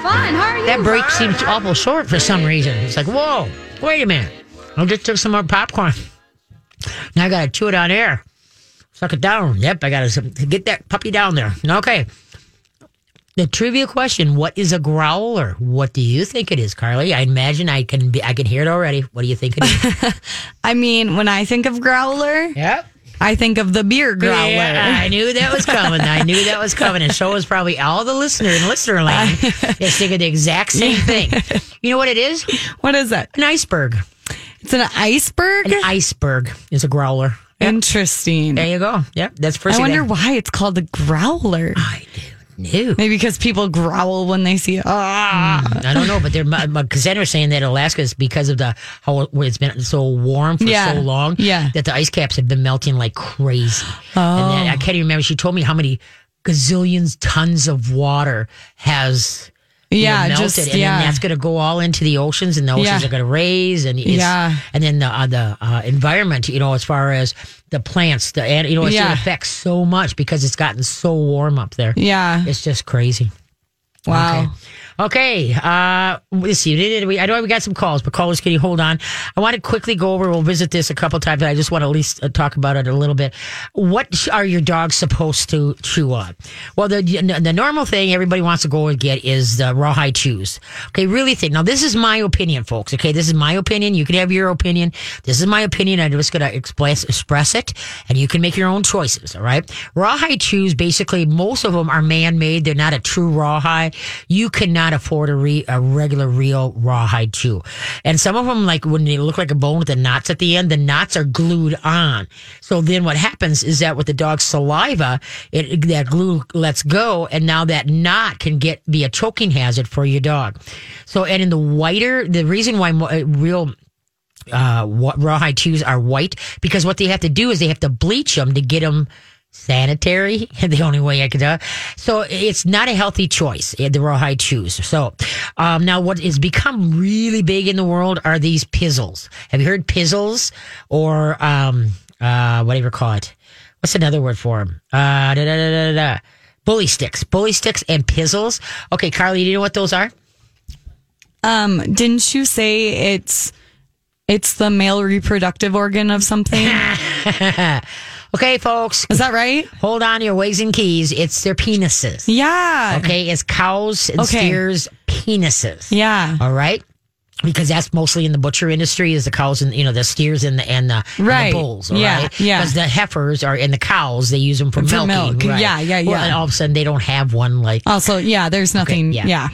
fun. How are you? That break seems awful short for some reason. It's like, whoa, wait a minute. I just took some more popcorn. Now I got to chew it on air. Suck it down. Yep, I got to get that puppy down there. Okay. The trivia question: What is a growler? What do you think it is, Carly? I imagine I can be. I can hear it already. What do you think it is? I mean, when I think of growler, yep. I think of the beer growler. Yeah, I knew that was coming. I knew that was coming. And so is probably all the listener in listener land is thinking the exact same thing. You know what it is? What is it? An iceberg. It's an iceberg. An iceberg is a growler. Interesting. There you go. Yep, that's first. I wonder that- why it's called a growler. I knew. Maybe because people growl when they see it. Ah. I don't know, but they're because was saying that Alaska is because of the how it's been so warm for Yeah. so long. Yeah. that the ice caps have been melting like crazy. Oh. and then, I can't even remember. She told me how many gazillions tons of water has. Yeah, melted, just- and yeah. then that's going to go all into the oceans, and the oceans Yeah. are going to raise, and Yeah. and then the uh, the uh, environment, you know, as far as the plants, the and you know, it's Yeah. it affects so much because it's gotten so warm up there. Yeah. It's just crazy. Wow. Okay. Okay. Uh, let's see. We, I know we got some calls, but callers, can you hold on? I want to quickly go over. We'll visit this a couple times. I just want to at least uh, talk about it a little bit. What are your dogs supposed to chew on? Well, the the normal thing everybody wants to go and get is the rawhide chews. Okay, really think. Now, this is my opinion, folks. Okay, this is my opinion. You can have your opinion. This is my opinion. I'm just going to express express it, and you can make your own choices. All right. Rawhide chews, basically, most of them are man made. They're not a true rawhide. You cannot afford a, re, a regular, real rawhide chew. And some of them, like when they look like a bone with the knots at the end, the knots are glued on. So then what happens is that with the dog's saliva, it, that glue lets go, and now that knot can get be a choking hazard for your dog. So, and in the whiter, the reason why uh, real uh, rawhide chews are white because what they have to do is they have to bleach them to get them sanitary. the only way I could do. So it's not a healthy choice. eh, The rawhide chews. So um, now what has become really big in the world are these pizzles. Have you heard pizzles or um, uh, whatever you call it? What's another word for them? Uh, da, da, da, da, da. Bully sticks, bully sticks, and pizzles. Okay, Carly, do you know what those are? Um, didn't you say it's it's the male reproductive organ of something? okay, folks. Is that right? Hold on your ways and keys. It's their penises. Yeah. Okay, it's cows and Okay. steers' penises. Yeah. All right. Because that's mostly in the butcher industry is the cows and you know the steers and the and the, and the bulls. all Yeah, right? yeah. Because the heifers are and the cows they use them for, For milking. milk. right. Yeah, yeah, Well, yeah. and all of a sudden they don't have one like Also, yeah, there's nothing. yeah. yeah.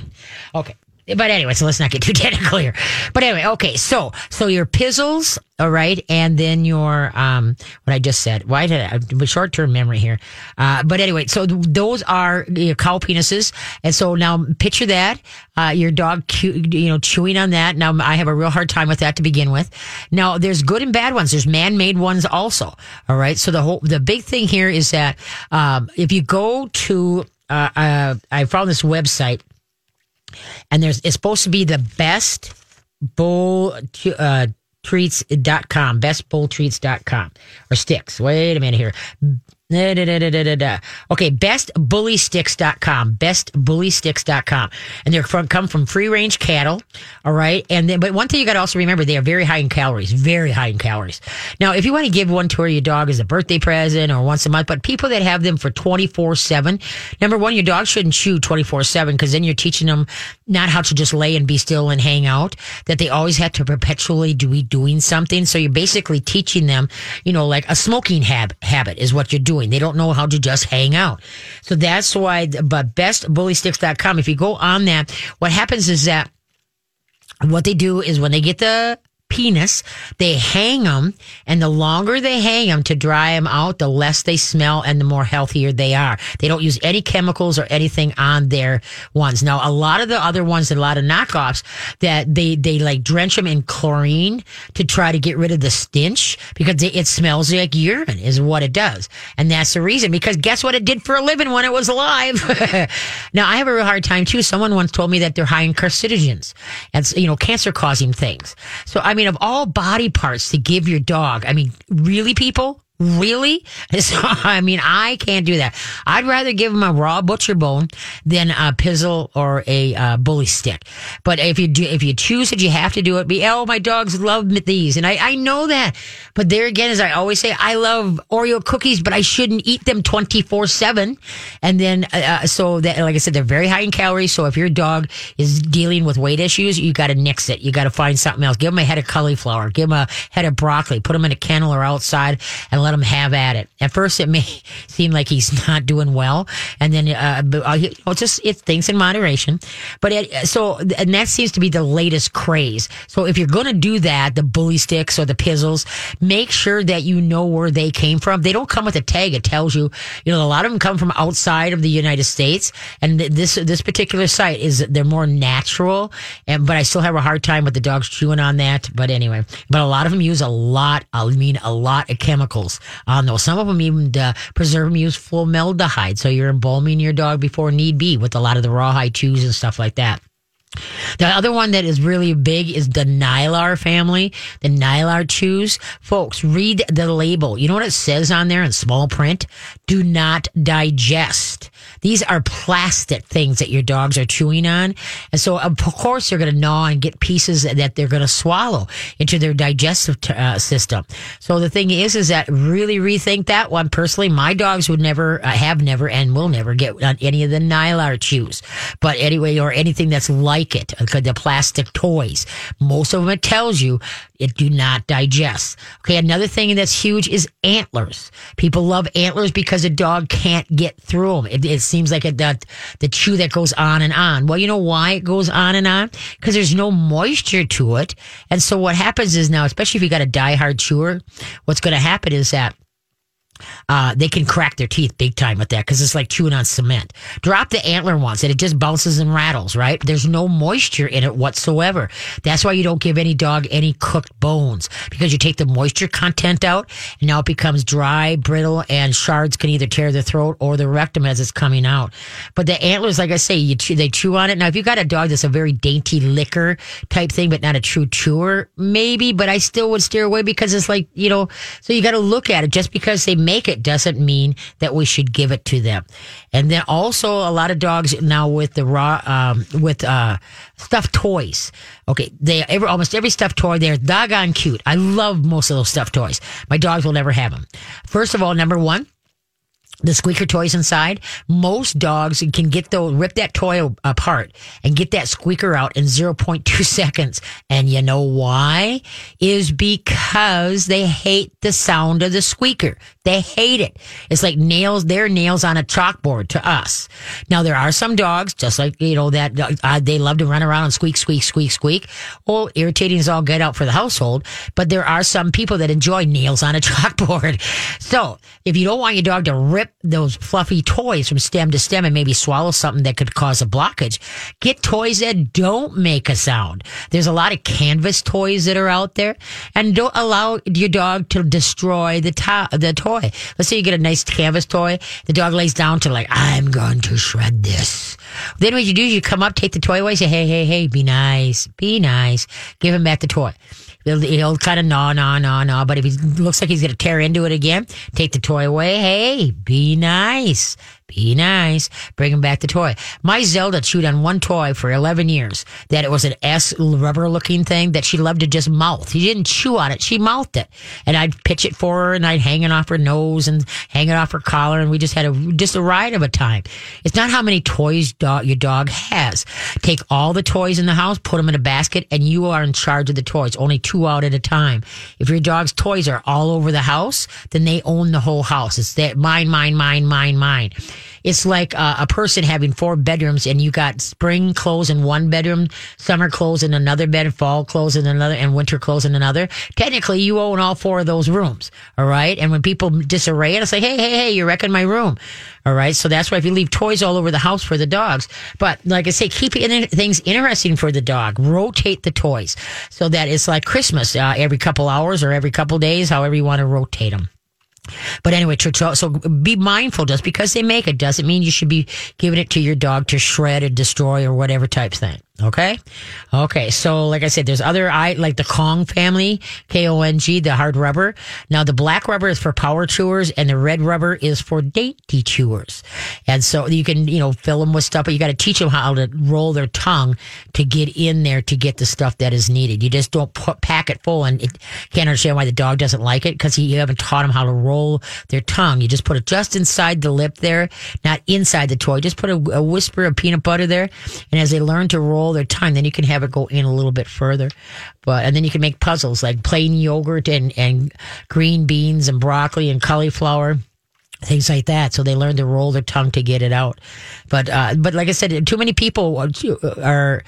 Okay. But anyway, so let's not get too technical here. But anyway, okay. So, so your pizzles, all right, and then your um, what I just said. Why did I? Short term memory here. Uh, but anyway, so th- those are your cow penises, and so now picture that uh, your dog, you know, chewing on that. Now I have a real hard time with that to begin with. Now there's good and bad ones. There's man made ones also. All right. So the whole the big thing here is that um, if you go to uh, uh, I found this website and there's it's supposed to be the best bull uh, treats.com bestbulltreats.com or sticks. Wait a minute here Da, da, da, da, da, da. Okay, bestbullysticks.com, bestbullysticks.com. And they're from, come from free range cattle. All right. And then, but one thing you got to also remember, they are very high in calories, very high in calories. Now, if you want to give one to your dog as a birthday present or once a month, but people that have them for 24 seven, number one, your dog shouldn't chew 24 seven because then you're teaching them not how to just lay and be still and hang out, that they always have to perpetually be doing something. So you're basically teaching them, you know, like a smoking hab- habit is what you're doing. They don't know how to just hang out. So that's why, but bestbullysticks.com, if you go on that, what happens is that what they do is when they get the penis, they hang them, and the longer they hang them to dry them out, the less they smell and the more healthier they are. They don't use any chemicals or anything on their ones. Now, a lot of the other ones, a lot of knockoffs, that they they like drench them in chlorine to try to get rid of the stench because it, it smells like urine, is what it does, and that's the reason. Because guess what it did for a living when it was alive. now, I have a real hard time too. Someone once told me that they're high in carcinogens and you know cancer causing things. So I mean, of all body parts to give your dog, I mean, really, people, Really? So, I mean, I can't do that. I'd rather give him a raw butcher bone than a pizzle or a uh, bully stick. But if you do, if you choose it, you have to do it. Be, oh, my dogs love these. And I, I know that. But there again, as I always say, I love Oreo cookies, but I shouldn't eat them 24 seven. And then, uh, uh, so that, like I said, they're very high in calories. So if your dog is dealing with weight issues, you got to nix it. You got to find something else. Give him a head of cauliflower. Give him a head of broccoli. Put them in a kennel or outside and let them have at it. At first, it may seem like he's not doing well, and then uh, uh well, just it's things in moderation. But it, so, and that seems to be the latest craze. So if you're going to do that, the bully sticks or the pizzles, make sure that you know where they came from. They don't come with a tag. It tells you, you know, a lot of them come from outside of the United States, and this this particular site is they're more natural. And but I still have a hard time with the dogs chewing on that. But anyway, but a lot of them use a lot. I mean, a lot of chemicals on those. Some of them even uh, preserve them use formaldehyde, so you're embalming your dog before need be with a lot of the rawhide chews and stuff like that. The other one that is really big is the Nylar family, the Nylar chews. Folks, read the label. You know what it says on there in small print? Do not digest. These are plastic things that your dogs are chewing on. And so, of course, they're going to gnaw and get pieces that they're going to swallow into their digestive uh, system. So the thing is, is that really rethink that one. Personally, my dogs would never, uh, have never, and will never get any of the Nylar chews. But anyway, or anything that's like it, uh, the plastic toys. Most of them, it tells you it do not digest. Okay. Another thing that's huge is antlers. People love antlers because a dog can't get through them. It, it seems like a, the, the chew that goes on and on. Well, you know why it goes on and on? Because there's no moisture to it. And so what happens is now, especially if you got a diehard chewer, what's going to happen is that uh, they can crack their teeth big time with that because it's like chewing on cement. Drop the antler once and it just bounces and rattles, right? There's no moisture in it whatsoever. That's why you don't give any dog any cooked bones because you take the moisture content out and now it becomes dry, brittle, and shards can either tear the throat or the rectum as it's coming out. But the antlers, like I say, you chew, they chew on it. Now, if you got a dog that's a very dainty licker type thing, but not a true chewer, maybe, but I still would steer away because it's like, you know, so you got to look at it just because they make it doesn't mean that we should give it to them. And then also a lot of dogs now with the raw, um, with, uh, stuffed toys. Okay. They, every, almost every stuffed toy, they're doggone cute. I love most of those stuffed toys. My dogs will never have them. First of all, number one, the squeaker toys inside. Most dogs can get the rip that toy apart and get that squeaker out in 0.2 seconds. And you know why? Is because they hate the sound of the squeaker. They hate it. It's like nails, their nails on a chalkboard to us. Now there are some dogs, just like, you know, that uh, they love to run around and squeak, squeak, squeak, squeak. Well, irritating as all get out for the household, but there are some people that enjoy nails on a chalkboard. So if you don't want your dog to rip those fluffy toys from stem to stem and maybe swallow something that could cause a blockage, get toys that don't make a sound. There's a lot of canvas toys that are out there and don't allow your dog to destroy the, to- the toy. Let's say you get a nice canvas toy. The dog lays down to like, I'm going to shred this. Then what you do is you come up, take the toy away, say, hey, hey, hey, be nice, be nice. Give him back the toy. He'll, he'll kind of gnaw, gnaw, gnaw, gnaw. But if he looks like he's going to tear into it again, take the toy away. Hey, be nice. Be nice. Bring him back the toy. My Zelda chewed on one toy for 11 years that it was an S rubber looking thing that she loved to just mouth. She didn't chew on it. She mouthed it. And I'd pitch it for her and I'd hang it off her nose and hang it off her collar. And we just had a, just a ride of a time. It's not how many toys your dog has. Take all the toys in the house, put them in a basket and you are in charge of the toys. Only two out at a time. If your dog's toys are all over the house, then they own the whole house. It's that mine, mine, mine, mine, mine. It's like uh, a person having four bedrooms and you got spring clothes in one bedroom, summer clothes in another bed, fall clothes in another, and winter clothes in another. Technically, you own all four of those rooms. All right. And when people disarray it, I say, hey, hey, hey, you're wrecking my room. All right. So that's why if you leave toys all over the house for the dogs, but like I say, keep things interesting for the dog. Rotate the toys so that it's like Christmas uh, every couple hours or every couple days, however you want to rotate them. But anyway, so be mindful. Just because they make it doesn't mean you should be giving it to your dog to shred or destroy or whatever type thing. Okay. Okay. So, like I said, there's other, I like the Kong family, K O N G, the hard rubber. Now, the black rubber is for power chewers and the red rubber is for dainty chewers. And so you can, you know, fill them with stuff, but you got to teach them how to roll their tongue to get in there to get the stuff that is needed. You just don't put, pack it full and it, can't understand why the dog doesn't like it because you haven't taught them how to roll their tongue. You just put it just inside the lip there, not inside the toy. Just put a, a whisper of peanut butter there. And as they learn to roll their time. then you can have it go in a little bit further. But and then you can make puzzles like plain yogurt and and green beans and broccoli and cauliflower things like that. So they learn to roll their tongue to get it out. But uh, but like I said, too many people are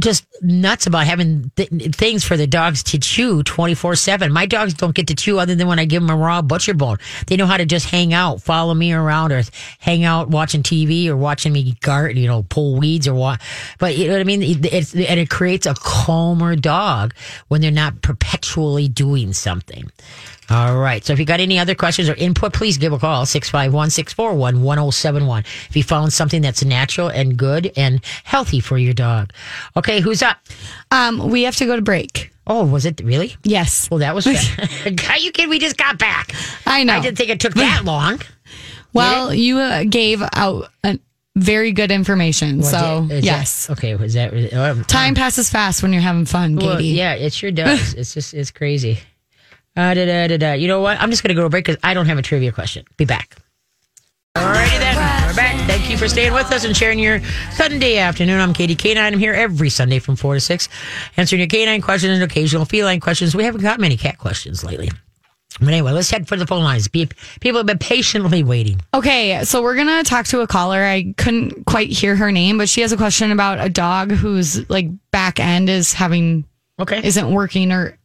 just nuts about having th- things for the dogs to chew 24 7. My dogs don't get to chew other than when I give them a raw butcher bone. They know how to just hang out, follow me around or hang out watching TV or watching me garden, you know, pull weeds or what. But you know what I mean? It's, and it creates a calmer dog when they're not perpetually doing something. All right. So if you got any other questions or input, please give a call 651 641 1071. If you found something that's natural and good and healthy for your dog. Okay. Who's up? Um, we have to go to break. Oh, was it really? Yes. Well, that was. Are you kidding? We just got back. I know. I didn't think it took that long. Well, you uh, gave out a very good information. Was so, it- yes. that- okay. Was that um, Time passes fast when you're having fun, Katie. Well, yeah, it sure does. it's just it's crazy. Uh, da, da, da, da. You know what? I'm just going to go to break because I don't have a trivia question. Be back. Alrighty then, we're back. Thank you for staying with us and sharing your Sunday afternoon. I'm Katie Canine. I'm here every Sunday from 4 to 6, answering your canine questions and occasional feline questions. We haven't got many cat questions lately. But anyway, let's head for the phone lines. People have been patiently waiting. Okay, so we're gonna talk to a caller. I couldn't quite hear her name, but she has a question about a dog whose like back end is having Okay. isn't working or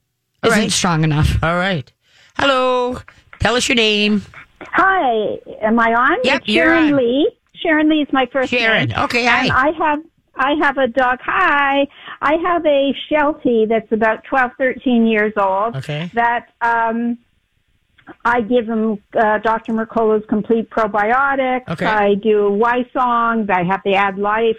isn't right. strong enough. All right. Hello. Tell us your name. Hi, am I on? Yep, It's you're Sharon on. Lee. Sharon Lee is my first Sharon. name. Okay, hi. And I have I have a dog. Hi, I have a Sheltie that's about 12, 13 years old. Okay. That um, I give him uh, Dr. Mercola's complete probiotics. Okay. I do Wysong. I have the Ad Life.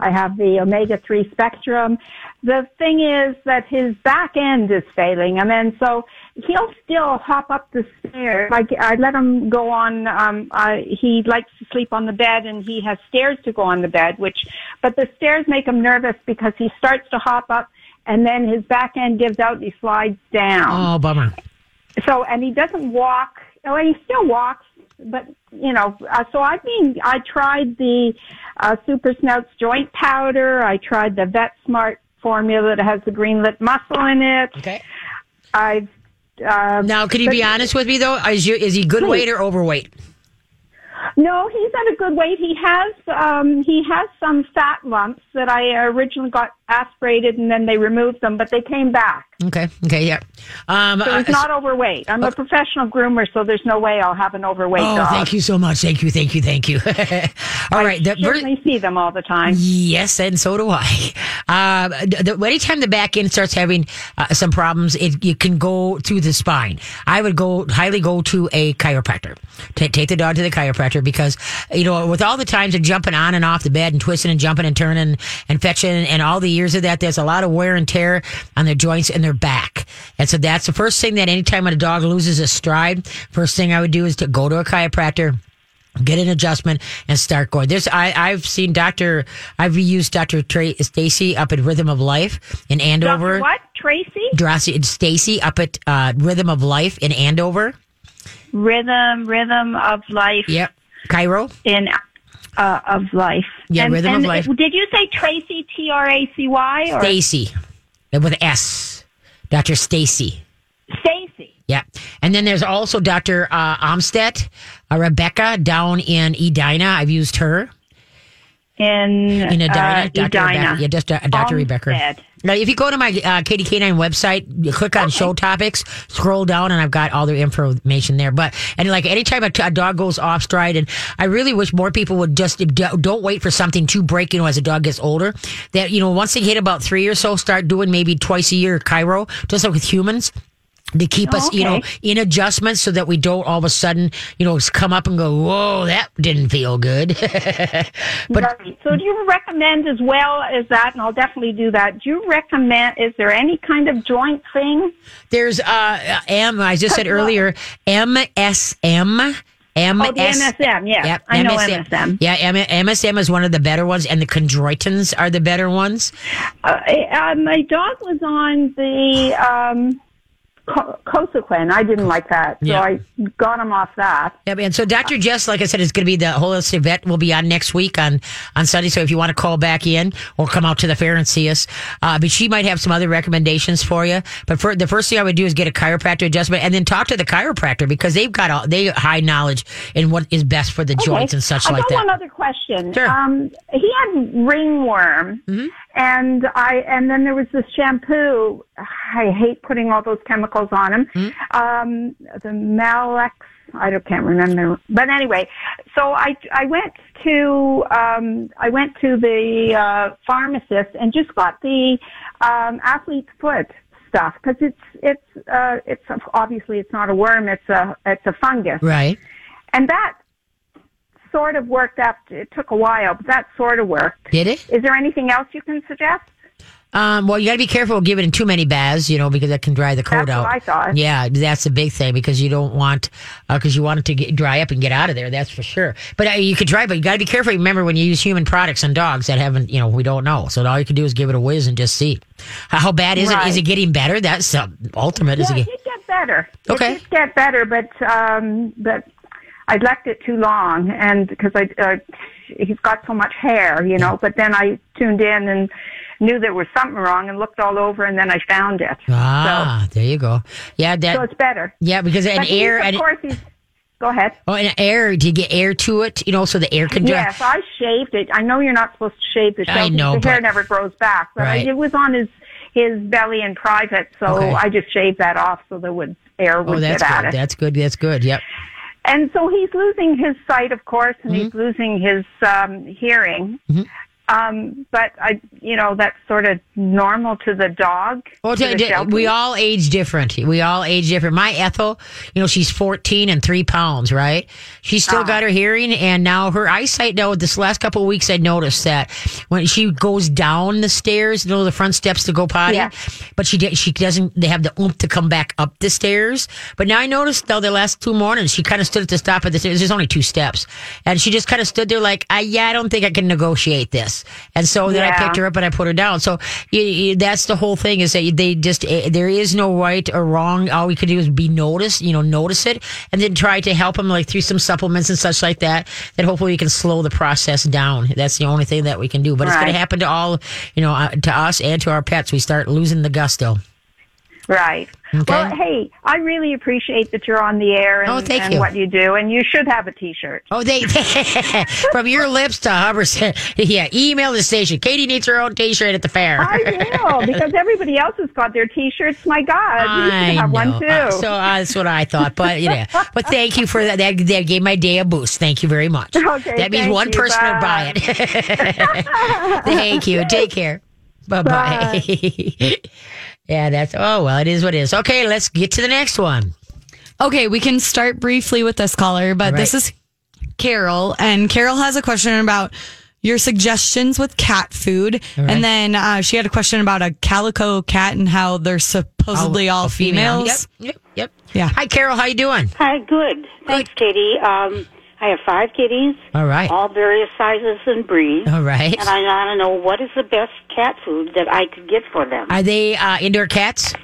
I have the omega three spectrum. The thing is that his back end is failing and so he'll still hop up the stairs. I, I let him go on. Um, I, he likes to sleep on the bed, and he has stairs to go on the bed. Which, but the stairs make him nervous because he starts to hop up, and then his back end gives out. and He slides down. Oh, bummer. So, and he doesn't walk. Well, he still walks, but you know. Uh, so I mean, I tried the uh, Super Snouts joint powder. I tried the Vet Smart formula that has the green lip mussel in it. Okay. I've uh, Now, can you be honest with me though? Is, you, is he good weight or overweight? No, he's at a good weight. He has um, he has some fat lumps that I originally got aspirated and then they removed them, but they came back. Okay. Okay. Yeah. Um, So he's uh, not overweight. I'm a professional groomer, so there's no way I'll have an overweight Oh, dog. thank you so much. Thank you. Thank you. Thank you. All right. The, ver- Certainly see them all the time. yes, and so do I. Uh, the, the, anytime the back end starts having uh, some problems, it you can go to the spine. I would go highly go to a chiropractor. Ta take the dog to the chiropractor because you know with all the times of jumping on and off the bed and twisting and jumping and turning and fetching and all the years of that, there's a lot of wear and tear on their joints and their back. And so that's the first thing that anytime when a dog loses a stride, first thing I would do is to go to a chiropractor get an adjustment and start going. There's I I've seen Doctor I've used Doctor Trey Stacy up at Rhythm of Life in Andover. Dr. What? Tracy? Drossi- Stacy up at uh, Rhythm of Life in Andover. Rhythm, rhythm of life Yep, chiro. in uh, of life. Yeah, and, Rhythm of Life. did you say Tracy? T R A C Y or Stacy with S. Doctor Stacy. Stacy? Yeah. And then there's also Dr. Uh, Amstead, uh, Rebecca down in Edina. I've used her. In in Edina, uh, Dr. Edina. Rebecca. Yeah, just uh, Dr. Rebecca. Now, if you go to my uh, Katie Canine website, you click on show topics, scroll down, and I've got all the information there. But and like anytime a, t- a dog goes off stride, and I really wish more people would just d- don't wait for something to break. You know, as a dog gets older, that you know once they hit about three or so, start doing maybe twice a year chiro, just like with humans to keep us, you know, in adjustment so that we don't all of a sudden, you know, come up and go, whoa, that didn't feel good. but right. So do you recommend as well as that, and I'll definitely do that, do you recommend, is there any kind of joint thing? there's, uh, M, I just said earlier, MSM. MS, Oh, MSM, yeah. Yep, I know MSM. Yeah, M- MSM is one of the better ones, and the chondroitins are the better ones. Uh, uh, my dog was on the um, Co- Cosequin. I didn't like that, so Yeah. I got him off that. Yeah, and so Dr. Jess, like I said, is going to be the holistic vet. will be on next week on on Sunday. So if you want to call back in or come out to the fair and see us, uh, but she might have some other recommendations for you. But for the first thing I would do is get a chiropractor adjustment and then talk to the chiropractor because they've got all, they high knowledge in what is best for the joints and such I like got that. one other question. Sure. Mm-hmm. Um, he had ringworm, and I and then there was this shampoo. I hate putting all those chemicals on him. Mm-hmm. Um, the Malex. I don't, can't remember, but anyway, so I I went to um, I went to the uh, pharmacist and just got the um, athlete's foot stuff because it's it's uh, it's obviously it's not a worm, it's a it's a fungus. Right. And that sort of worked after, it took a while, but that sort of worked. Did it? Is there anything else you can suggest? Um, well, you got to be careful giving it too many baths, you know, because that can dry the coat That's out. I thought. Yeah, that's the big thing because you don't want because you want it to get, dry up and get out of there. That's for sure. But uh, you could dry, but you got to be careful. Remember when you use human products on dogs that haven't, you know, we don't know. So all you can do is give it a whiz and just see how, bad is it? Right. Is it getting better? That's uh, ultimate. Is Yeah, it? it Get, did get better. Okay. It did get better, but, um, but I left it too long and because I, uh, he's got so much hair, you know, but then I tuned in and knew there was something wrong and looked all over and then I found it. ah, there you go. Yeah, So, that. so it's better. yeah, because an But air of course, he's, go ahead. oh, and air. Do you get air to it? You know, so the air can. Yes, I shaved it. I know you're not supposed to shave the I know, the hair never grows back. But Right. I, it was on his his belly in private, so Okay. I just shaved that off so the would air would Oh, that's get at good. it. That's good. That's good. Yep. And so he's losing his sight, of course, and Mm-hmm. he's losing his um, hearing. Um, but I, you know, that's sort of normal to the dog. Well, to t- we all age different. We all age different. My Ethel, you know, she's 14 and three pounds, right? She's still got her hearing and now her eyesight. Now, this last couple of weeks, I noticed that when she goes down the stairs, you know, the front steps to go potty, Yeah. but she she doesn't, they have the oomph to come back up the stairs. But now I noticed though the last two mornings, she kind of stood at the top of the stairs. There's only two steps. And she just kind of stood there like, I, yeah, I don't think I can negotiate this. And so then I picked her up and I put her down. So you, you, that's the whole thing is that they just eh, there is no right or wrong. All we could do is be noticed, you know, notice it, and then try to help them like through some supplements and such like that. That hopefully we can slow the process down. That's the only thing that we can do. But it's going to happen to all, you know, uh, to us and to our pets. We start losing the gusto. Right. Okay. Well, hey, I really appreciate that you're on the air and, Oh, thank and you. what you do, and you should have a T-shirt. Oh, they from your lips to Hubbard's. yeah, email the station. Katie needs her own T-shirt at the fair. I will because everybody else has got their T-shirts. My God, you I should have one too. Uh, so uh, that's what I thought. But you know, but thank you for that. That, that gave my day a boost. Thank you very much. Okay, that means one you. person would buy it. thank you. Take care. Bye bye. Yeah, that's oh well. It is what it is. Okay, let's get to the next one. Okay, we can start briefly with this caller, but Right. this is Carol, and Carol has a question about your suggestions with cat food, right. and then uh, she had a question about a calico cat and how they're supposedly all, a female. females. Yep. Yep. Yep. Yeah. Hi, Carol. How you doing? Hi, good. Thanks, Katie. Um, I have five kitties, All right. all various sizes and breeds. All right. And I want to know what is the best cat food that I could get for them. Are they uh, indoor cats?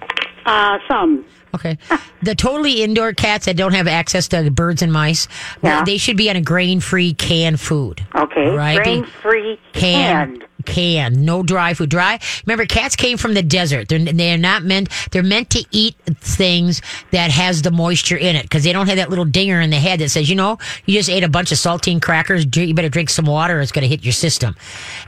Uh, some. Okay. The totally indoor cats that don't have access to birds and mice, Yeah. they should be on a grain-free canned food. Okay. Right. Grain free Can, canned. Can, no dry food. Dry. Remember, cats came from the desert. They're they're not meant. They're meant to eat things that has the moisture in it because they don't have that little dinger in the head that says, you know, you just ate a bunch of saltine crackers. You better drink some water. Or it's going to hit your system.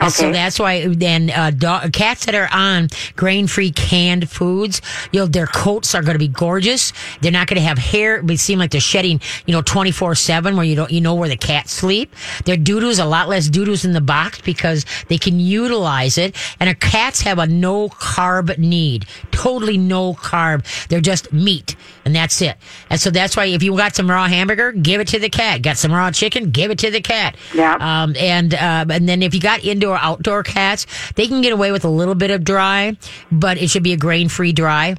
And so that's why then uh, dog, cats that are on grain-free canned foods, you know, their coats are going to be gorgeous. They're not going to have hair. It seem like they're shedding, you know, twenty-four seven, where you don't, you know, where the cats sleep. Their doo-doo's a lot less doo-doos in the box because they can utilize it. And our cats have a no carb need, totally no carb. They're just meat, and that's it. And so that's why if you got some raw hamburger, give it to the cat. Got some raw chicken, give it to the cat. Yeah. Um, and uh, and then if you got indoor outdoor cats, they can get away with a little bit of dry, but it should be a grain free dry.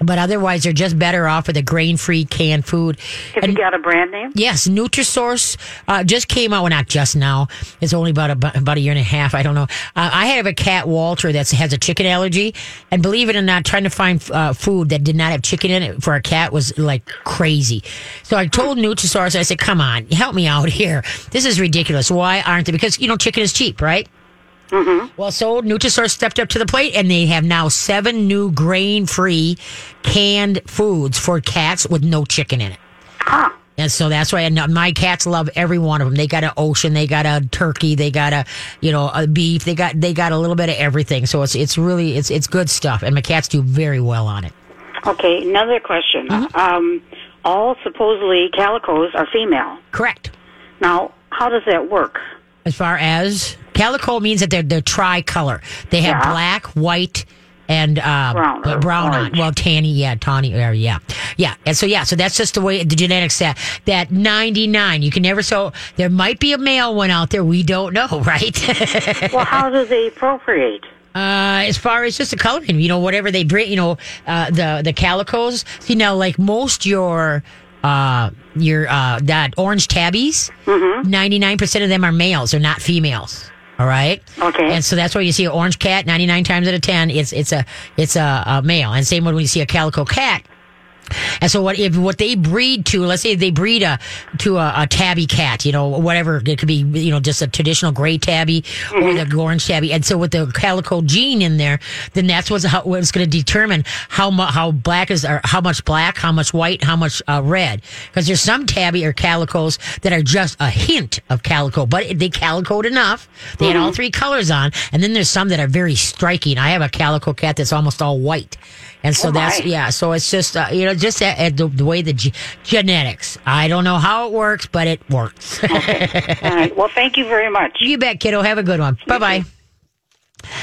But otherwise, they're just better off with a grain free canned food. Have And- you got a brand name? Yes, Nutrisource uh, just came out. Well, not just now. It's only about a, about a year and a half. I don't know. Uh, I have a cat, Walter, that has a chicken allergy, and believe it or not, trying to find uh, food that did not have chicken in it for a cat was like crazy. So I told Nutrisource, I said, "Come on, help me out here. This is ridiculous. Why aren't they? Because you know, chicken is cheap, right?" Well, so Nutrisource stepped up to the plate, and they have now seven new grain-free canned foods for cats with no chicken in it. Huh. And so that's why and my cats love every one of them. They got an ocean, they got a turkey, they got a you know a beef, they got they got a little bit of everything. So it's it's really it's it's good stuff, and my cats do very well on it. Okay, another question. Mm-hmm. Um, all supposedly calicos are female. Correct. Now, how does that work? As far as calico means that they're they're tricolor. They have Yeah. black, white, and uh, Brown or brown on. Well, tanny, yeah, tawny, uh, yeah, yeah. And so yeah, so that's just the way the genetics set. That ninety nine, you can never. So there might be a male one out there. We don't know, right? Well, how do they procreate? Uh, as far as just the coloring, you know, whatever they bring, you know, uh, the the calicos. You know, like most your uh your uh that orange tabbies, Mm-hmm. percent of them are males. They're not females. All right. Okay. And so that's why you see an orange cat. Ninety nine times out of ten, it's it's a it's a, a male. And same when you see a calico cat. And so what if what they breed to, let's say they breed a to a, a tabby cat, you know, whatever it could be, you know, just a traditional gray tabby or the orange tabby. And so with the calico gene in there, then that's what's how, what's going to determine how much how black is or how much black, how much white, how much uh, red. Because there's some tabby or calicos that are just a hint of calico, but they calicoed enough. They had all three colors on, and then there's some that are very striking. I have a calico cat that's almost all white. And so Oh, that's yeah. So it's just uh, you know just uh, uh, the, the way the ge- genetics. I don't know how it works, but it works. All right. Well, thank you very much. you bet, kiddo. Have a good one. Bye bye.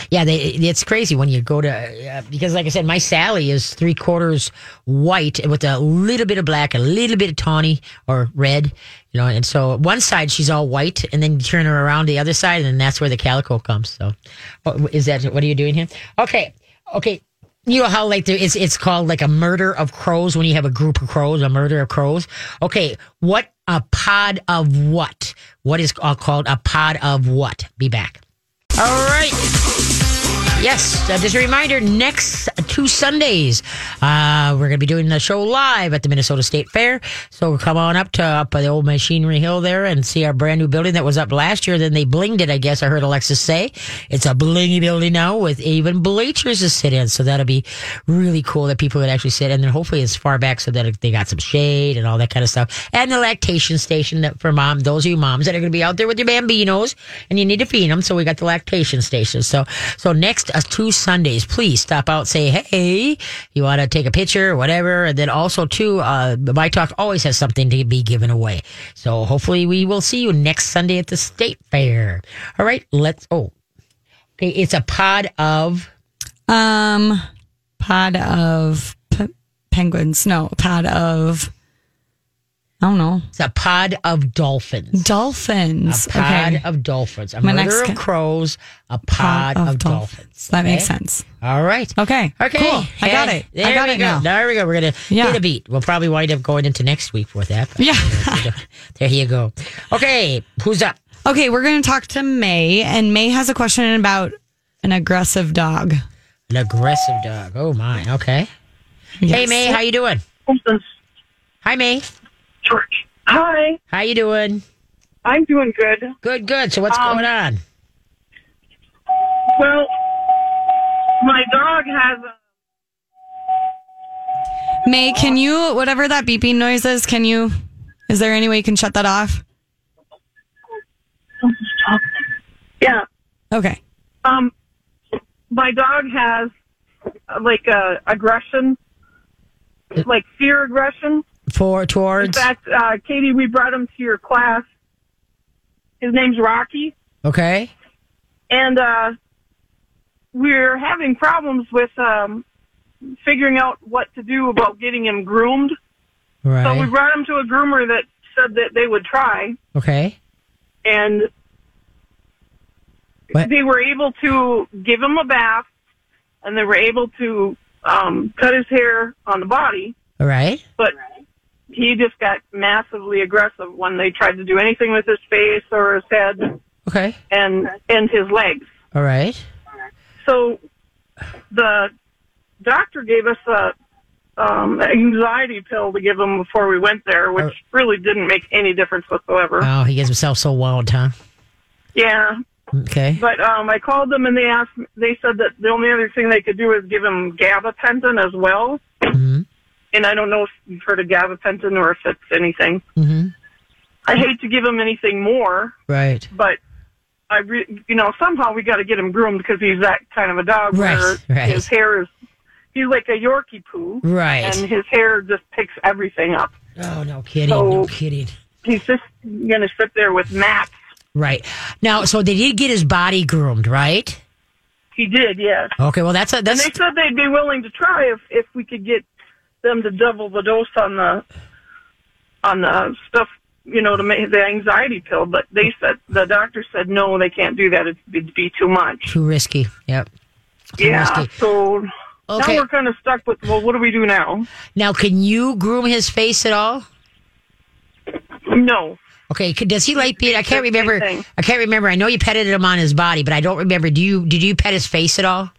Yeah, they, it's crazy when you go to uh, because, like I said, my Sally is three quarters white with a little bit of black, a little bit of tawny or red, you know. And so one side she's all white, and then you turn her around the other side, and then that's where the calico comes. So, oh, is that what are you doing here? Okay, okay. You know how like there, it's it's called like a murder of crows when you have a group of crows, a murder of crows. Okay, what a pod of what? What is uh, called a pod of what? Be back. All right. Yes, uh, just a reminder next two Sundays, uh, we're going to be doing the show live at the Minnesota State Fair. So come on up to up the old Machinery Hill there and see our brand new building that was up last year. Then they blinged it, I guess I heard Alexis say. It's a blingy building now with even bleachers to sit in. So that'll be really cool that people could actually sit. And then hopefully it's far back so that they got some shade and all that kind of stuff. And the lactation station that for mom, those of you moms that are going to be out there with your bambinos and you need to feed them. So we got the lactation station. So, so next uh, two Sundays, please stop out, say, Hey, you want to take a picture or whatever. And then also too, uh, my talk always has something to be given away. So hopefully we will see you next Sunday at the state fair. All right. Let's, oh, okay. It's a pod of, Um, pod of p- penguins. No, pod of. I don't know. it's a pod of dolphins. Dolphins. A pod okay. of dolphins. A My murder next of ca- crows. A pod, of, dolphins. That makes sense. All right. Okay. Okay. Cool. I got it. There I got we it go. now. There we go. We're gonna Yeah. hit a beat. We'll probably wind up going into next week with that. Yeah. there you go. Okay. Who's up? Okay, we're going to talk to May, and May has a question about an aggressive dog. An aggressive dog. Oh my. Okay. Hey May, how you doing? Hi May. George. Hi, How you doing? I'm doing good. Good, good. So what's Um, going on? Well, my dog has a May, can you, whatever that beeping noise is, can you, is there any way you can shut that off? yeah. Okay. Um, my dog has like uh, aggression, like fear aggression. For towards. In fact, uh, Katie, we brought him to your class. His name's Rocky, Okay. and uh, we're having problems with um, figuring out what to do about getting him groomed. Right. So we brought him to a groomer that said that they would try, okay. and What? they were able to give him a bath, and they were able to um, cut his hair on the body, All right. but he just got massively aggressive when they tried to do anything with his face or his head Okay. and and his legs. All right. So the doctor gave us a um, anxiety pill to give him before we went there, which Uh, really didn't make any difference whatsoever. Oh, he gets himself so wild, huh? yeah, Okay. but um, I called them and they asked. They said that the only other thing they could do is give him gabapentin as well. Mm-hmm. And I don't know if you've heard of gabapentin or if it's anything. Mm-hmm. I hate to give him anything more, Right. but I, re- you know, somehow we got to get him groomed because he's that kind of a dog Right, where right. his hair is. He's like a Yorkie poo, Right. and his hair just picks everything up. Oh, no kidding. no kidding. He's just gonna sit there with mats. Right. Now, so they did get his body groomed, right? He did, yes. Okay. Well, that's a, And they said they'd be willing to try if if we could get them to double the dose on the on the stuff, you know, to make the anxiety pill. But they said the doctor said no, they can't do that. It'd be, too much. too risky. Yep. Too Yeah. risky. So Okay. now we're kind of stuck with well, what do we do now? Now, can you groom his face at all? No. Okay. Does he like being? I can't remember. I can't remember. I know you petted him on his body, but I don't remember. Do you? Did you pet his face at all?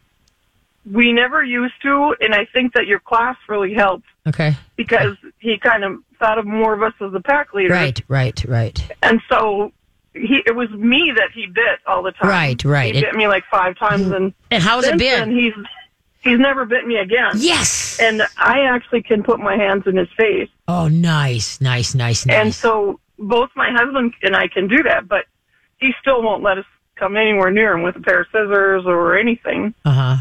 We never used to, and I think that your class really helped Okay. because he kind of thought of more of us as the pack leader. Right. Right. Right. And so he, it was me that he bit all the time. Right, right. He It- bit me like five times, and And how's it been? he's he's never bit me again. Yes. And I actually can put my hands in his face, Oh, nice, nice, nice, nice. and so both my husband and I can do that, but he still won't let us come anywhere near him with a pair of scissors or anything. Uh huh.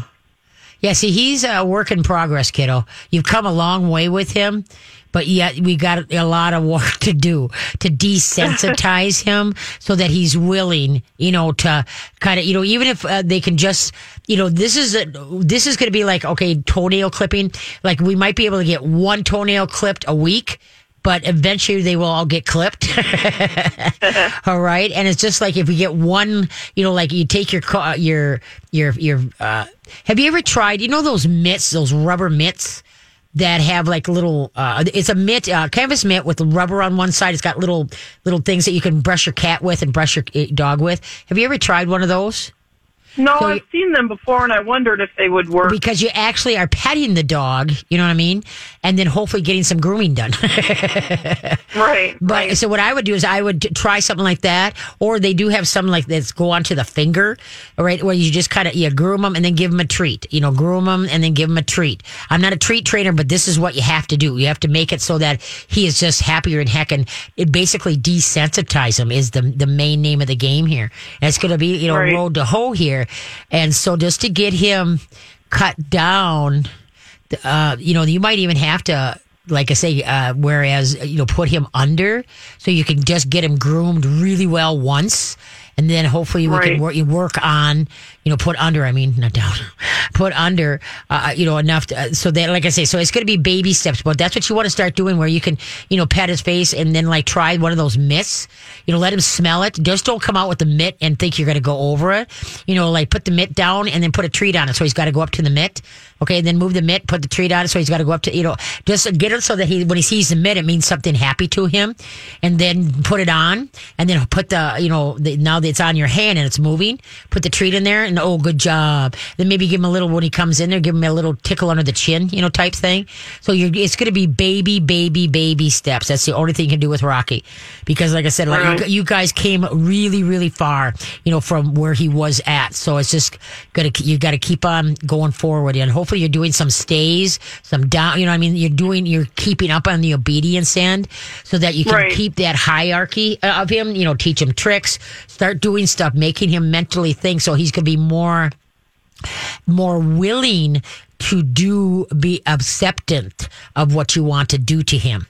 Yeah, see, he's a work in progress, kiddo. You've come a long way with him, but yet we got a lot of work to do to desensitize him so that he's willing, you know, to kind of, you know, even if uh, they can just, you know, this is a, this is going to be like okay, toenail clipping. Like we might be able to get one toenail clipped a week. But eventually they will all get clipped. all right. And it's just like if we get one, you know, like you take your, co- your, your, your, uh, have you ever tried, you know, those mitts, those rubber mitts that have like little, uh, it's a mitt, uh, canvas mitt with rubber on one side. It's got little, little things that you can brush your cat with and brush your uh, dog with. Have you ever tried one of those? No, So I've seen them before, and I wondered if they would work. Because you actually are petting the dog, you know what I mean? And then hopefully getting some grooming done. right. But right. so what I would do is I would try something like that, or they do have some like that's go onto the finger, right? where you just kind of you groom them and then give them a treat. You know, groom them and then give them a treat. I'm not a treat trainer, but this is what you have to do. You have to make it so that he is just happier and heck, and it basically desensitize him is the the main name of the game here. And it's going to be you know Right. road to hoe here, and so just to get him cut down uh, you know, you might even have to, like I say, uh, whereas, you know, put him under so you can just get him groomed really well once. And then hopefully we can Right. work, you work on, you know, put under, I mean, not down, put under, uh, you know, enough to, uh, so that, like I say, so it's going to be baby steps, but that's what you want to start doing where you can, you know, pat his face and then like try one of those mitts, you know, let him smell it. Just don't come out with the mitt and think you're going to go over it. You know, like put the mitt down and then put a treat on it. So he's got to go up to the mitt. Okay, then move the mitt, put the treat on it, so he's got to go up to you know just get it so that he when he sees the mitt, it means something happy to him, and then put it on, and then put the you know the, now that it's on your hand and it's moving, put the treat in there, and oh good job. Then maybe give him a little when he comes in there, give him a little tickle under the chin, you know type thing. So you're it's going to be baby, baby, baby steps. That's the only thing you can do with Rocky, because like I said, like Right. you, you guys came really really far, you know from where he was at. So it's just gonna you got to keep on going forward and hopefully you're doing some stays some down you know i mean you're doing you're keeping up on the obedience end so that you can Right. keep that hierarchy uh, of him you know teach him tricks start doing stuff making him mentally think so he's going to be more more willing to do be acceptant of what you want to do to him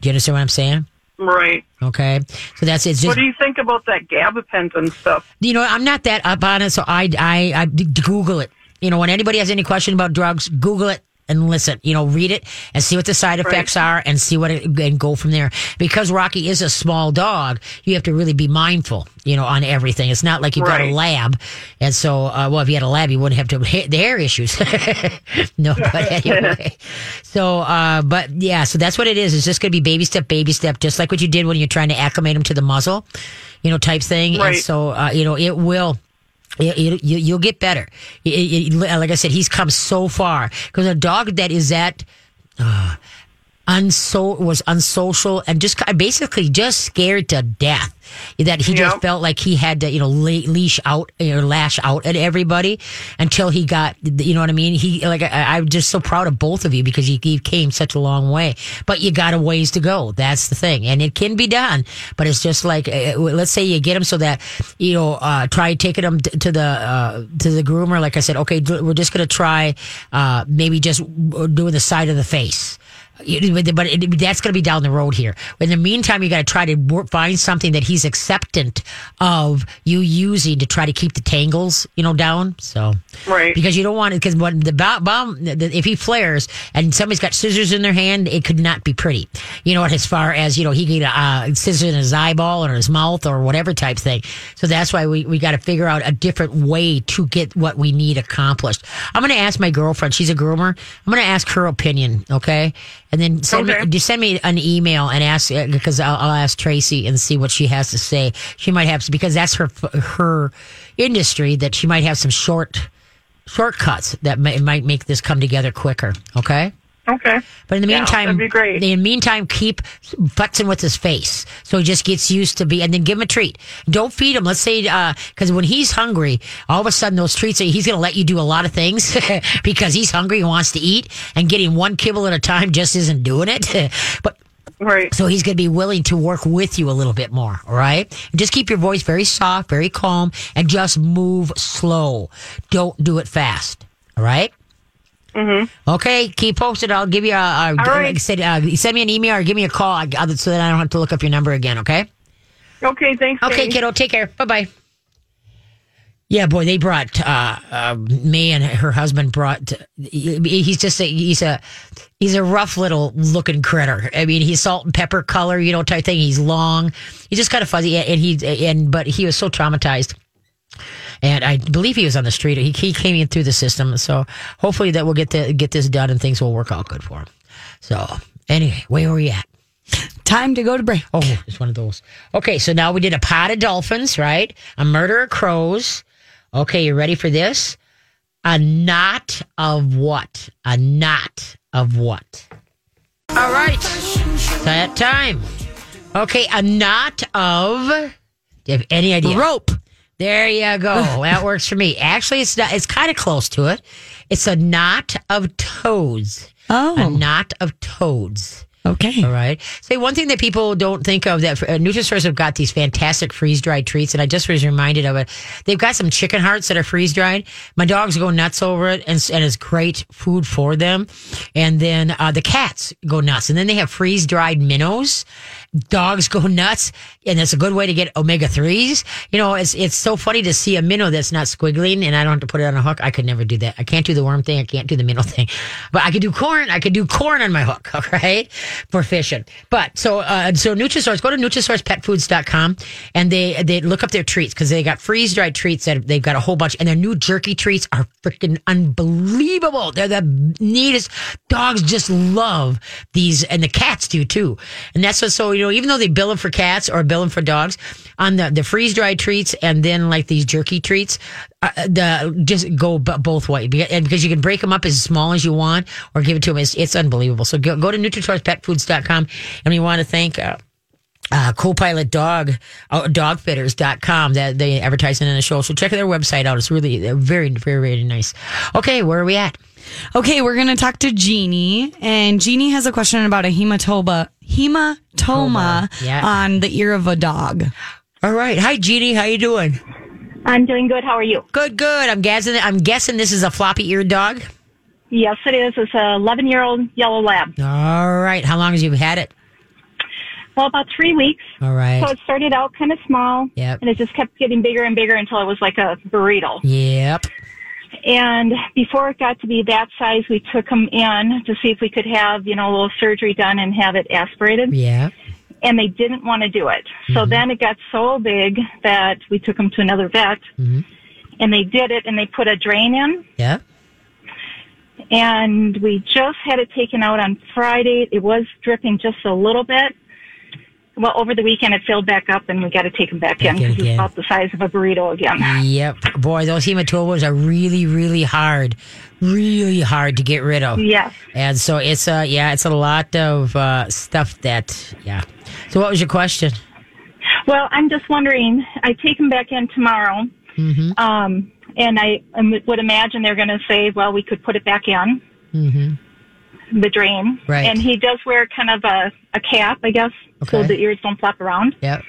do you understand what i'm saying Right. Okay, so that's it. What do you think about that gabapentin stuff? you know I'm not that up on it, so I I I Google it. You know, when anybody has any question about drugs, Google it and listen. You know, read it and see what the side effects are, and see what it and go from there. Because Rocky is a small dog, you have to really be mindful. You know, on everything. It's not like you've got a lab, and so uh, well, if you had a lab, you wouldn't have to ha- the hair issues. no, but anyway. So, uh, but yeah, so that's what it is. It's just going to be baby step, baby step, just like what you did when you're trying to acclimate him to the muzzle, you know, type thing. And so, uh, you know, it will. It, you, you'll get better. It- it- like I said, he's come so far because a dog that is that uh, unso was unsocial and just basically just scared to death. That he just felt like he had to you know le- leash out or lash out at everybody until he got you know what I mean? He like I, I'm just so proud of both of you because you, you came such a long way. But you got a ways to go. That's the thing. And it can be done. But it's just like uh, let's say you get him so that you know uh, try taking him t- to the uh, to the groomer. Like I said okay d- we're just gonna try uh, maybe just doing the side of the face But it, that's going to be down the road here. In the meantime, you got to try to work, find something that he's acceptant of you using to try to keep the tangles, you know, down. So, Right. because you don't want it. Because when the bomb, if he flares and somebody's got scissors in their hand, it could not be pretty. You know, what as far as you know, he could uh, scissors in his eyeball or his mouth or whatever type thing. So that's why we we got to figure out a different way to get what we need accomplished. I'm going to ask my girlfriend. She's a groomer. I'm going to ask her opinion. Okay. And then send Okay. me, just send me an email and ask uh, because I'll, I'll ask Tracy and see what she has to say. She might have because that's her her industry that she might have some short shortcuts that may, might make this come together quicker. Okay. Okay. But in the Yeah, meantime, that'd be great. In the meantime, keep futzing with his face, so he just gets used to be, and then give him a treat. Don't feed him. Let's say, uh, because when he's hungry, all of a sudden those treats, he's going to let you do a lot of things because he's hungry and wants to eat, and getting one kibble at a time just isn't doing it. but Right. so he's going to be willing to work with you a little bit more. All right. And just keep your voice very soft, very calm, and just move slow. Don't do it fast. All right. Mm-hmm. Okay. Keep posted. I'll give you a, a All right. like I said, uh, send me an email or give me a call so that I don't have to look up your number again. Okay. Okay. Thanks. Okay, Dave. kiddo. Take care. Bye bye. Yeah, boy, they brought uh, uh, me and her husband brought. He's just a he's a he's a rough little looking critter. I mean, he's salt and pepper color, you know, type thing. He's long. He's just kind of fuzzy, and he and but he was so traumatized. And I believe he was on the street. He, he came in through the system, so hopefully that we'll get the, get this done and things will work out good for him. So anyway, where were we at? Time to go to break. Oh, it's one of those. Okay, so now we did a pot of dolphins, right? A murder of crows. Okay, you ready for this? A knot of what? A knot of what? All right. It's that time. Okay, a knot of. Do you have any idea? Rope. There you go. that works for me. Actually, it's not, it's kind of close to it. It's a knot of toads. Oh. A knot of toads. Okay. All right. Say one thing that people don't think of that uh, Nutrisource have got these fantastic freeze dried treats, and I just was reminded of it. They've got some chicken hearts that are freeze dried. My dogs go nuts over it, and, and it's great food for them. And then uh, the cats go nuts, and then they have freeze dried minnows. Dogs go nuts, and it's a good way to get omega threes. You know, it's it's so funny to see a minnow that's not squiggling, and I don't have to put it on a hook. I could never do that. I can't do the worm thing. I can't do the minnow thing, but I could do corn. I could do corn on my hook. All right, for fishing. But so uh, so Nutrisource. Go to NutrisourcePetFoods.com and they they look up their treats because they got freeze dried treats that they've got a whole bunch, and their new jerky treats are freaking unbelievable. They're the neatest. Dogs just love these, and the cats do too. And that's what. So you know, even though they bill them for cats or bill them for dogs, on the the freeze dried treats and then like these jerky treats, uh, the just go b- both ways and because you can break them up as small as you want or give it to them. It's, it's unbelievable. So go, go to NutrisourcePetFoods.com and we want to thank. Uh, uh, co-pilot dog uh, dogfitters.com that they advertising in the show so check their website out it's really uh, very very very nice okay where are we at Okay, we're to talk to Jeannie, and Jeannie has a question about a hematoma hematoma Yeah. on the ear of a dog. all right hi jeannie how you doing I'm doing good. How are you? good good i'm guessing i'm guessing this is a floppy-eared dog Yes, it is. It's a 11 year old yellow lab. all right how long have you had it well, about three weeks. All right. So it started out kind of small, Yep. and it just kept getting bigger and bigger until it was like a burrito. Yep. And before it got to be that size, we took him in to see if we could have, you know, a little surgery done and have it aspirated. Yeah. And they didn't want to do it. So Mm-hmm. then it got so big that we took him to another vet, Mm-hmm. and they did it, and they put a drain in. Yeah. and we just had it taken out on Friday. It was dripping just a little bit. Well, over the weekend it filled back up, and we got to take him back, Back in because it's about the size of a burrito again. Yep. Boy, those hematomas are really, really hard, really hard to get rid of. Yes. And so it's a, yeah, it's a lot of uh, stuff that, yeah. So what was your question? Well, I'm just wondering. I take him back in tomorrow, Mm-hmm. um, and I would imagine they're going to say, "Well, we could put it back in Mm-hmm. The drain." Right. And he does wear kind of a, a cap, I guess, so the ears don't flap around. Yep.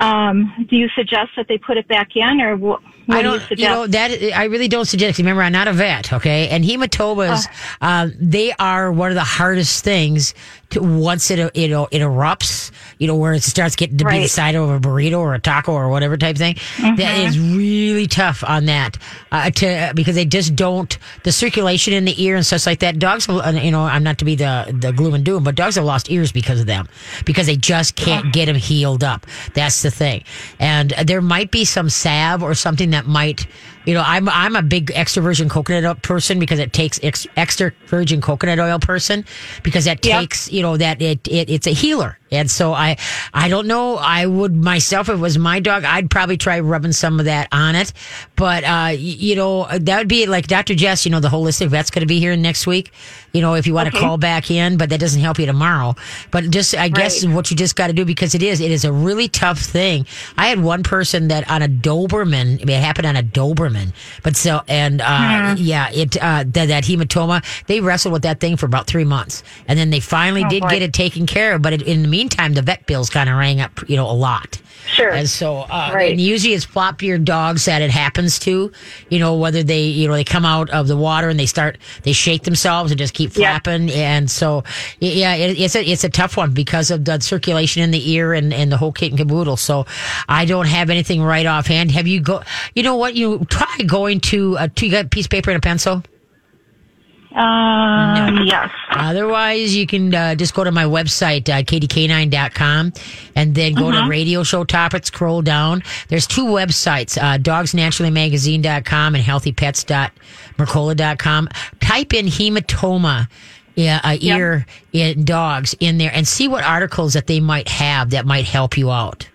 Um, do you suggest that they put it back in, or what, what I do you don't, suggest? you know, that I really don't suggest. Remember, I'm not a vet, okay? And hematomas, uh, they are one of the hardest things to once it it it erupts. You know, where it starts getting to be the side of a burrito or a taco or whatever type thing. That is really tough on that uh, to because they just don't the circulation in the ear and such like that. Dogs, uh, you know, I'm not to be the the gloom and doom, but dogs have lost ears because of them because they just can't get them healed up. That's the thing. And there might be some salve or something that might, you know, I'm I'm a big extra virgin coconut oil person because it takes ex, extra virgin coconut oil person because that Yep. takes, you know, that it, it it's a healer. And so I I don't know. I would myself if it was my dog, I'd probably try rubbing some of that on it. But uh, you know, that would be like Dr. Jess. You know, the holistic vet's going to be here next week. You know, if you want to Okay. call back in, but that doesn't help you tomorrow. But just I guess what you just got to do because it is it is a really tough thing. I had one person that on a Doberman, I mean, it happened on a Doberman, but so and uh, yeah, it uh, that, that hematoma. They wrestled with that thing for about three months, and then they finally Oh, did boy. get it taken care of. But it, in the meantime, the vet bills kind of rang up, you know, a lot. Sure. And so, uh, Right. and usually it's floppier dogs that it happens to, you know, whether they, you know, they come out of the water and they start, they shake themselves and just keep Yeah. flapping. And so, yeah, it, it's a, it's a tough one because of the circulation in the ear and, and the whole kit and caboodle. So I don't have anything right offhand. Have you go, you know what? You try going to, to you got a piece of paper and a pencil? Um, yes. Otherwise, you can uh, just go to my website, uh, kdk9.com, and then go to radio show topics, scroll down. There's two websites, uh, dogsnaturallymagazine.com and healthypets.mercola.com. Type in hematoma. Yeah, uh, ear in dogs in there and see what articles that they might have that might help you out.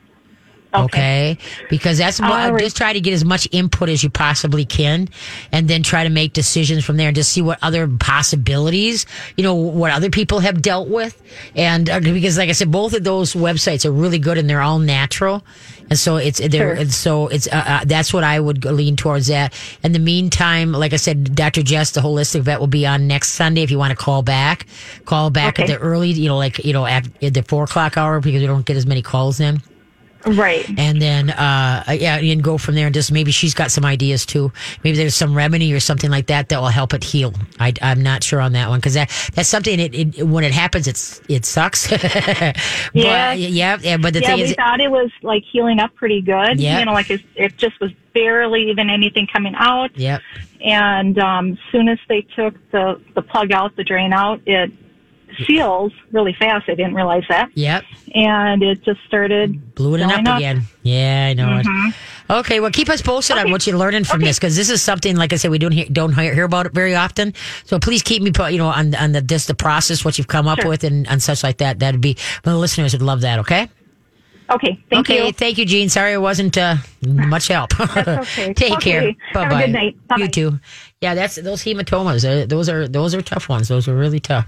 Okay. Because that's what right. just try to get as much input as you possibly can and then try to make decisions from there and just see what other possibilities, you know, what other people have dealt with. And uh, because like I said, both of those websites are really good and they're all natural. And so it's there. Sure. And so it's uh, uh, that's what I would lean towards. That. In the meantime, like I said, Dr. Jess, the holistic vet, will be on next Sunday. If you want to call back, call back at the early, you know, like you know, at, at the four o'clock hour because we don't get as many calls in Right. and then uh yeah and go from there and just maybe she's got some ideas too maybe there's some remedy or something like that that will help it heal I, i'm not sure on that one because that that's something it, it when it happens it's it sucks but Yeah. yeah yeah but the yeah, thing we is thought it was like healing up pretty good. Yeah. You know, like it, it just was barely even anything coming out. yep And um, as soon as they took the the plug out, the drain out, it seals really fast. I didn't realize that, yep and it just started blew it filling up again yeah i know it okay well keep us posted on Mm-hmm. What you're learning from Okay. this because this is something like i said we don't hear don't hear, about it very often so please keep me you know on on the just the process what you've come up Sure. with and, and such like that that'd be well, the listeners would love that okay Okay. Thank okay, you. thank you, Gene. Sorry it wasn't uh, much help. okay. Take Okay. care. Bye bye. good night. Bye-bye. You too. Yeah, that's those hematomas. Uh, those are those are tough ones. Those are really tough.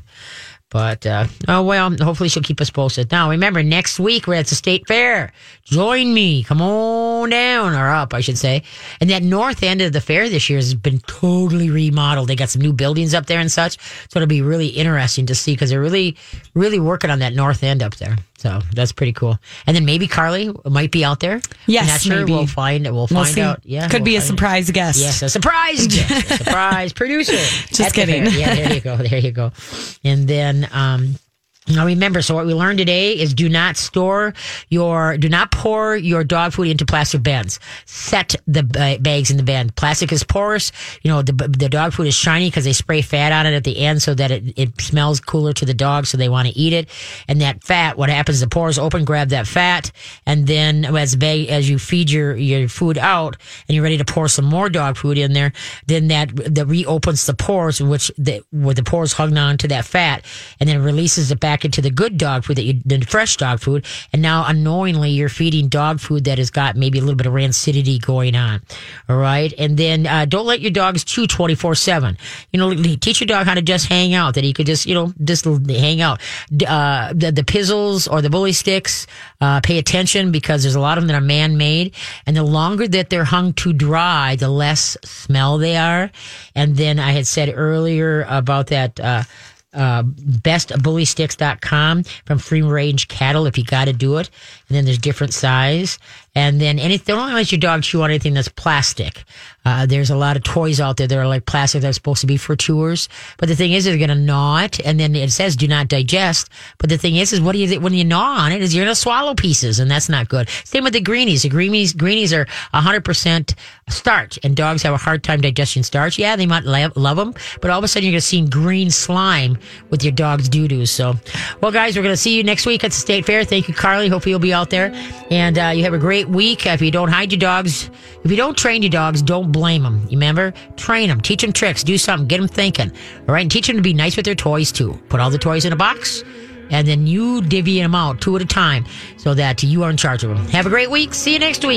But uh, oh well, hopefully she'll keep us posted. Now remember, next week we're at the state fair. Join me. Come on down or up, I should say. And that north end of the fair this year has been totally remodeled. They got some new buildings up there and such. So it'll be really interesting to see because they're really, really working on that north end up there. So that's pretty cool. And then maybe Carly might be out there. Yes, sure. maybe. We'll find. We'll We'll find see. out. Yeah, Could we'll be a surprise guest. Yes, a surprise guest, a surprise producer. Just at kidding. Yeah, there you go. There you go. And then, um, Now remember, so what we learned today is do not store your, do not pour your dog food into plastic bins. Set the ba- bags in the bin. Plastic is porous. You know, the, the dog food is shiny because they spray fat on it at the end so that it, it smells cooler to the dog so they want to eat it. And that fat, what happens, the pores open, grab that fat. And then as bag, as you feed your, your food out and you're ready to pour some more dog food in there, then that, that reopens the pores, which the, where the pores hung on to that fat and then releases it back into the good dog food that you, the fresh dog food. And now unknowingly you're feeding dog food that has got maybe a little bit of rancidity going on. All right. And then, uh, don't let your dogs chew 24 seven. You know, teach your dog how to just hang out, that he could just, you know, just hang out. Uh, the, the pizzles or the bully sticks, uh, pay attention because there's a lot of them that are man made. And the longer that they're hung to dry, the less smell they are. And then I had said earlier about that, uh, uh, bestbullysticks.com from free range cattle if you got to do it. And then there's different size. And then anything, don't let your dog chew on anything that's plastic. Uh, there's a lot of toys out there that are like plastic that's supposed to be for tours. But the thing is, they're going to gnaw it. And then it says do not digest. But the thing is, is what do you, when you gnaw on it is you're going to swallow pieces and that's not good. Same with the greenies. The greenies, greenies are 100% starch and dogs have a hard time digesting starch. Yeah, they might love, love them, but all of a sudden you're going to see green slime with your dog's doo-doo. So, well, guys, we're going to see you next week at the state fair. Thank you, Carly. Hopefully you'll be out there and, uh, you have a great week. If you don't hide your dogs, if you don't train your dogs, don't blame them. You remember? Train them, teach them tricks, do something, get them thinking. All right. And teach them to be nice with their toys too. Put all the toys in a box and then you divvy them out two at a time so that you are in charge of them. Have a great week. See you next week.